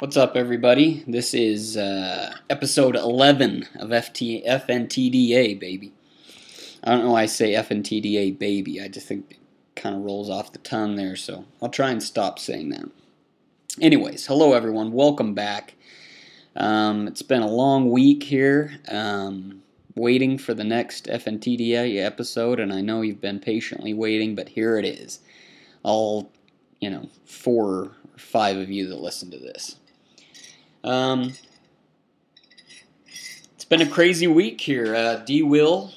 What's up, everybody? This is uh, episode 11 of FT, FNTDA, baby. I don't know why I say FNTDA, baby. I just think it kind of rolls off the tongue there, so I'll try and stop saying that. Anyways, hello, everyone. Welcome back. Um, it's been a long week here, um, waiting for the next FNTDA episode, and I know you've been patiently waiting, but here it is. All, you know, four or five of you that listen to this. Um, it's been a crazy week here. Uh, D. Will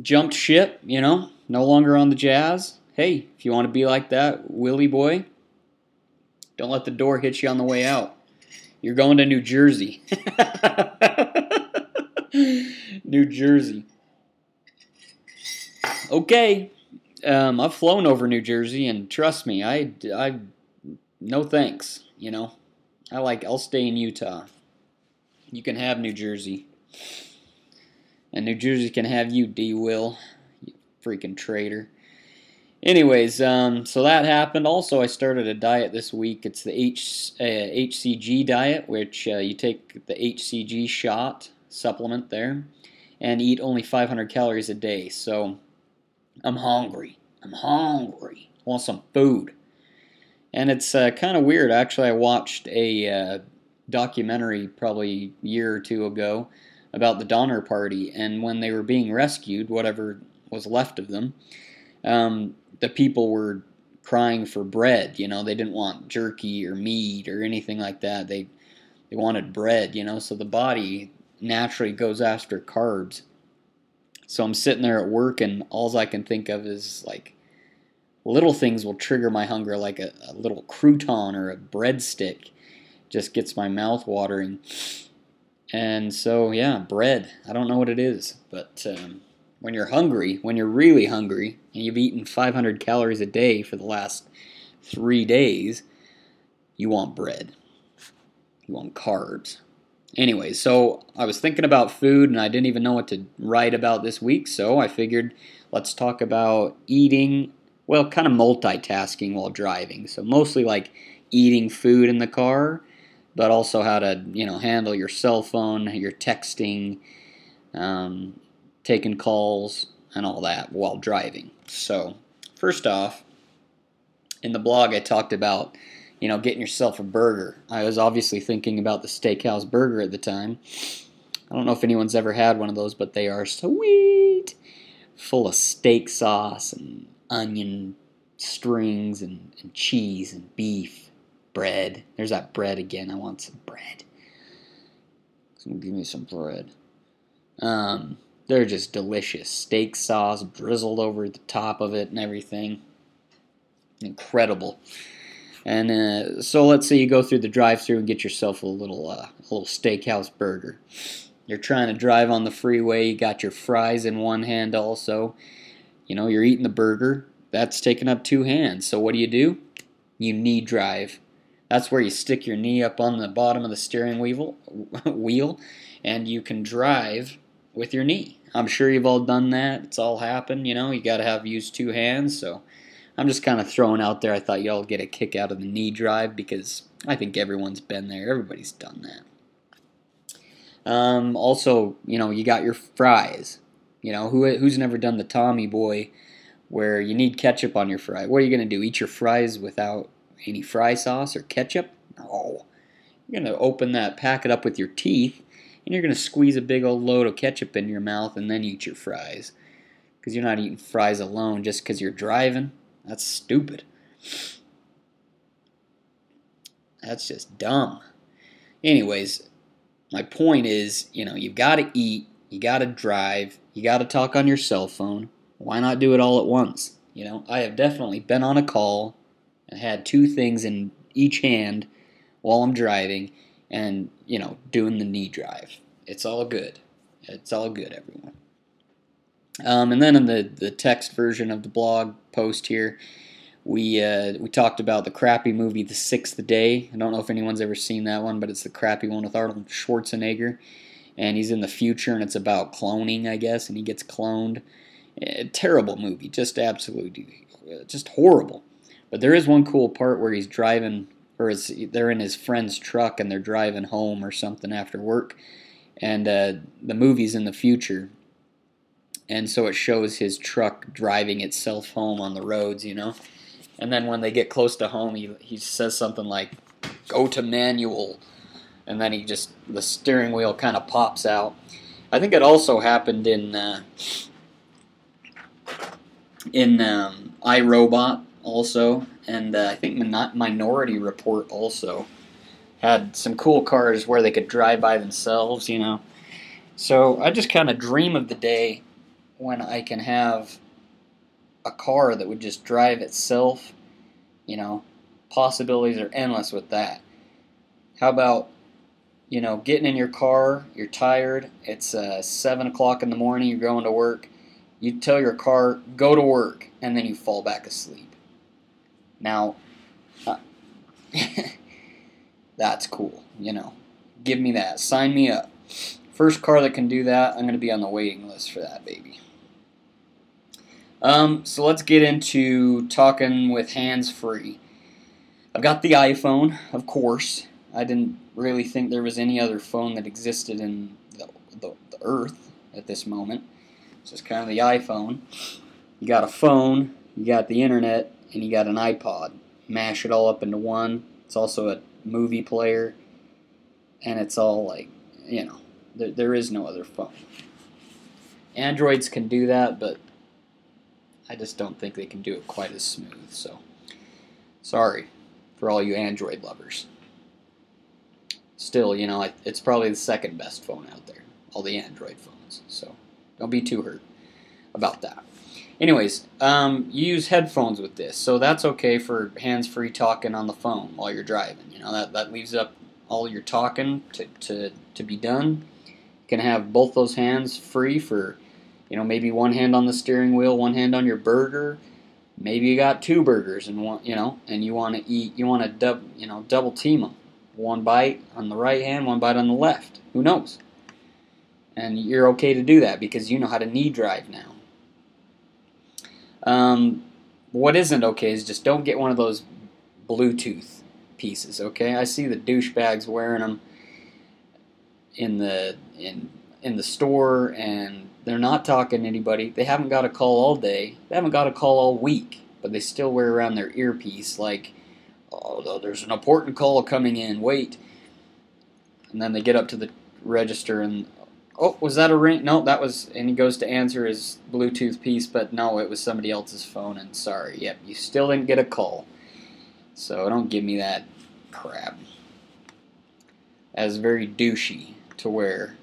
jumped ship, you know, no longer on the Jazz. Hey, if you want to be like that, Willie boy, don't let the door hit you on the way out. You're going to New Jersey. New Jersey. Okay. Um, I've flown over New Jersey, and trust me, I, I, no thanks. You know, I like. I'll stay in Utah. You can have New Jersey, and New Jersey can have you, D. Will. You freaking traitor. Anyways, um, so that happened. Also, I started a diet this week. It's the H, uh, HCG diet, which uh, you take the HCG shot supplement there and eat only 500 calories a day. So I'm hungry. I'm hungry. I want some food. And it's uh, kind of weird. Actually, I watched a uh, documentary probably a year or two ago about the Donner Party, and when they were being rescued, whatever was left of them, um, the people were crying for bread. You know, they didn't want jerky or meat or anything like that. They they wanted bread. You know, so the body naturally goes after carbs. So I'm sitting there at work, and all I can think of is like little things will trigger my hunger, like a, a little crouton or a breadstick, just gets my mouth watering. And so, yeah, bread. I don't know what it is, but um, when you're hungry, when you're really hungry, and you've eaten 500 calories a day for the last three days, you want bread. You want carbs. Anyway, so I was thinking about food and I didn't even know what to write about this week, so I figured let's talk about eating well, kind of multitasking while driving. So mostly like eating food in the car, but also how to you know handle your cell phone, your texting, um, taking calls, and all that while driving. So first off, in the blog I talked about you know getting yourself a burger. I was obviously thinking about the steakhouse burger at the time. I don't know if anyone's ever had one of those, but they are sweet, full of steak sauce and onion strings and, and cheese and beef, bread. There's that bread again. I want some bread. Give me some bread. Um, they're just delicious. Steak sauce drizzled over the top of it and everything. Incredible. And uh, so let's say you go through the drive-through and get yourself a little uh, a little steakhouse burger. You're trying to drive on the freeway. You got your fries in one hand also. You know, you're eating the burger. That's taking up two hands. So what do you do? You knee drive. That's where you stick your knee up on the bottom of the steering wheel, wheel and you can drive with your knee. I'm sure you've all done that. It's all happened, you know. You got to have used two hands. So I'm just kind of throwing out there. I thought y'all get a kick out of the knee drive because I think everyone's been there. Everybody's done that. Um, also, you know, you got your fries. You know, who who's never done the Tommy Boy where you need ketchup on your fry? What are you going to do? Eat your fries without any fry sauce or ketchup? No. You're going to open that, pack it up with your teeth, and you're going to squeeze a big old load of ketchup in your mouth and then eat your fries. Because you're not eating fries alone just because you're driving. That's stupid. That's just dumb. Anyways, my point is, you know, you've got to eat you got to drive. You got to talk on your cell phone. Why not do it all at once? You know, I have definitely been on a call and had two things in each hand while I'm driving and, you know, doing the knee drive. It's all good. It's all good, everyone. Um, and then in the, the text version of the blog post here, we uh, we talked about the crappy movie The Sixth Day. I don't know if anyone's ever seen that one, but it's the crappy one with Arnold Schwarzenegger and he's in the future and it's about cloning, I guess, and he gets cloned. A terrible movie, just absolutely, just horrible. But there is one cool part where he's driving or is they're in his friend's truck and they're driving home or something after work, and uh, the movie's in the future, and so it shows his truck driving itself home on the roads, you know, and then when they get close to home, he he says something like, "Go to manual," and then he just the steering wheel kind of pops out. I think it also happened in uh, in um, I, Robot also, and uh, I think Minority Report also had some cool cars where they could drive by themselves, you know. So I just kind of dream of the day when I can have a car that would just drive itself, you know. Possibilities are endless with that. How about, you know, getting in your car, you're tired, it's uh, 7 o'clock in the morning, you're going to work, you tell your car, go to work, and then you fall back asleep. Now, uh, that's cool, you know. Give me that. Sign me up. First car that can do that, I'm going to be on the waiting list for that baby. Um, so let's get into talking with hands free. I've got the iPhone, of course. I didn't really think there was any other phone that existed in the, the, the earth at this moment. It's just kind of the iPhone. You got a phone, you got the internet, and you got an iPod. Mash it all up into one. It's also a movie player, and it's all like, you know, there, there is no other phone. Androids can do that, but I just don't think they can do it quite as smooth. So, sorry for all you Android lovers. Still, you know, it's probably the second best phone out there, all the Android phones. So, don't be too hurt about that. Anyways, um, you use headphones with this, so that's okay for hands-free talking on the phone while you're driving. You know that that leaves up all your talking to to to be done. You can have both those hands free for, you know, maybe one hand on the steering wheel, one hand on your burger. Maybe you got two burgers and one, you know, and you want to eat, you want to dub, you know, double team them. One bite on the right hand, one bite on the left. Who knows? And you're okay to do that because you know how to knee drive now. Um, what isn't okay is just don't get one of those Bluetooth pieces. Okay, I see the douchebags wearing them in the in in the store, and they're not talking to anybody. They haven't got a call all day. They haven't got a call all week, but they still wear around their earpiece like, oh, there's an important call coming in. Wait, and then they get up to the register and oh, was that a ring? No, that was, and he goes to answer his Bluetooth piece, but no, it was somebody else's phone, and sorry, yep, you still didn't get a call. So don't give me that crap. As very douchey to wear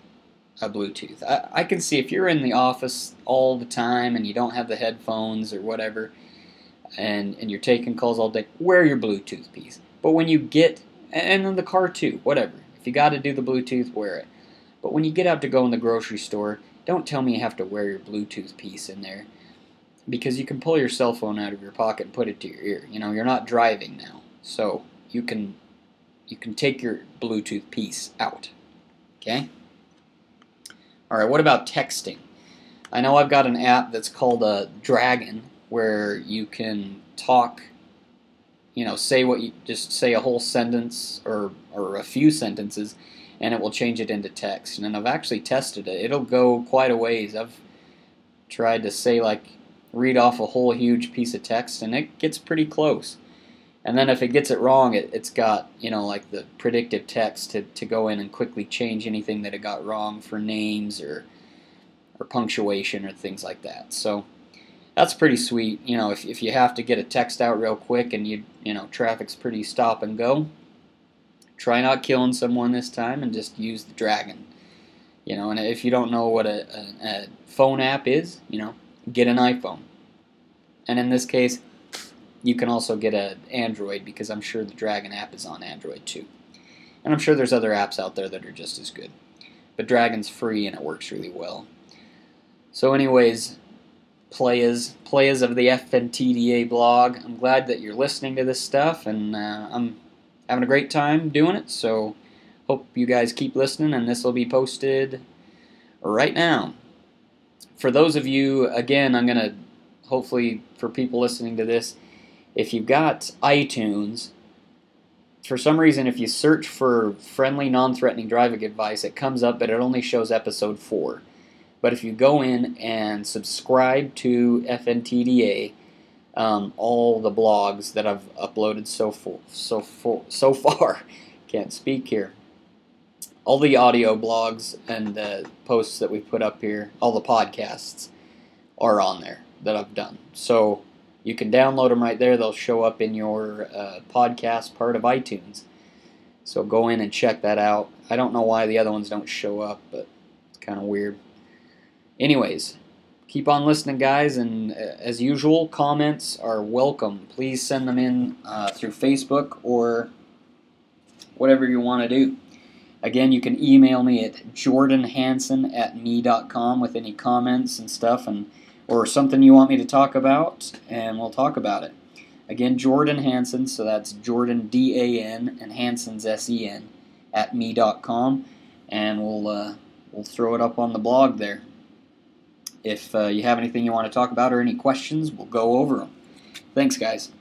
a Bluetooth. I, I can see if you're in the office all the time and you don't have the headphones or whatever, and, and you're taking calls all day, wear your Bluetooth piece. But when you get, and in the car too, whatever, if you got to do the Bluetooth, wear it. But when you get out to go in the grocery store, don't tell me you have to wear your Bluetooth piece in there. Because you can pull your cell phone out of your pocket and put it to your ear. You know, you're not driving now. So you can you can take your Bluetooth piece out. Okay? Alright, what about texting? I know I've got an app that's called a uh, Dragon where you can talk you know, say what you just say a whole sentence or or a few sentences and it will change it into text. And I've actually tested it. It'll go quite a ways. I've tried to say like read off a whole huge piece of text and it gets pretty close. And then if it gets it wrong, it, has got, you know, like the predictive text to, to go in and quickly change anything that it got wrong for names or or punctuation or things like that. So that's pretty sweet. You know, if, if you have to get a text out real quick and you you know traffic's pretty stop and go, try not killing someone this time and just use the dragon. You know, and if you don't know what a, a, a phone app is, you know, get an iPhone. And in this case, you can also get an Android because I'm sure the Dragon app is on Android too. And I'm sure there's other apps out there that are just as good. But Dragon's free and it works really well. So, anyways, players, players of the FNTDA blog, I'm glad that you're listening to this stuff, and uh, I'm having a great time doing it. So hope you guys keep listening, and this will be posted right now. For those of you, again, I'm to hopefully for people listening to this, if you've got iTunes, for some reason, if you search for friendly, non threatening driving advice, it comes up, but it only shows episode 4. But if you go in and subscribe to FNTDA, um, all the blogs that I've uploaded so so so far, can't speak here. All the audio blogs and the posts that we put up here, all the podcasts are on there that I've done. So you can download them right there. They'll show up in your uh, podcast part of iTunes. So go in and check that out. I don't know why the other ones don't show up, but it's kind of weird. Anyways, keep on listening, guys, and uh, as usual, comments are welcome. Please send them in uh, through Facebook or whatever you want to do. Again, you can email me at jordanhansen at me.com with any comments and stuff, and or something you want me to talk about, and we'll talk about it. Again, Jordan Hansen, so that's Jordan D A N and Hansen's S E N at me.com, and we'll uh, we'll throw it up on the blog there. If uh, you have anything you want to talk about or any questions, we'll go over them. Thanks, guys.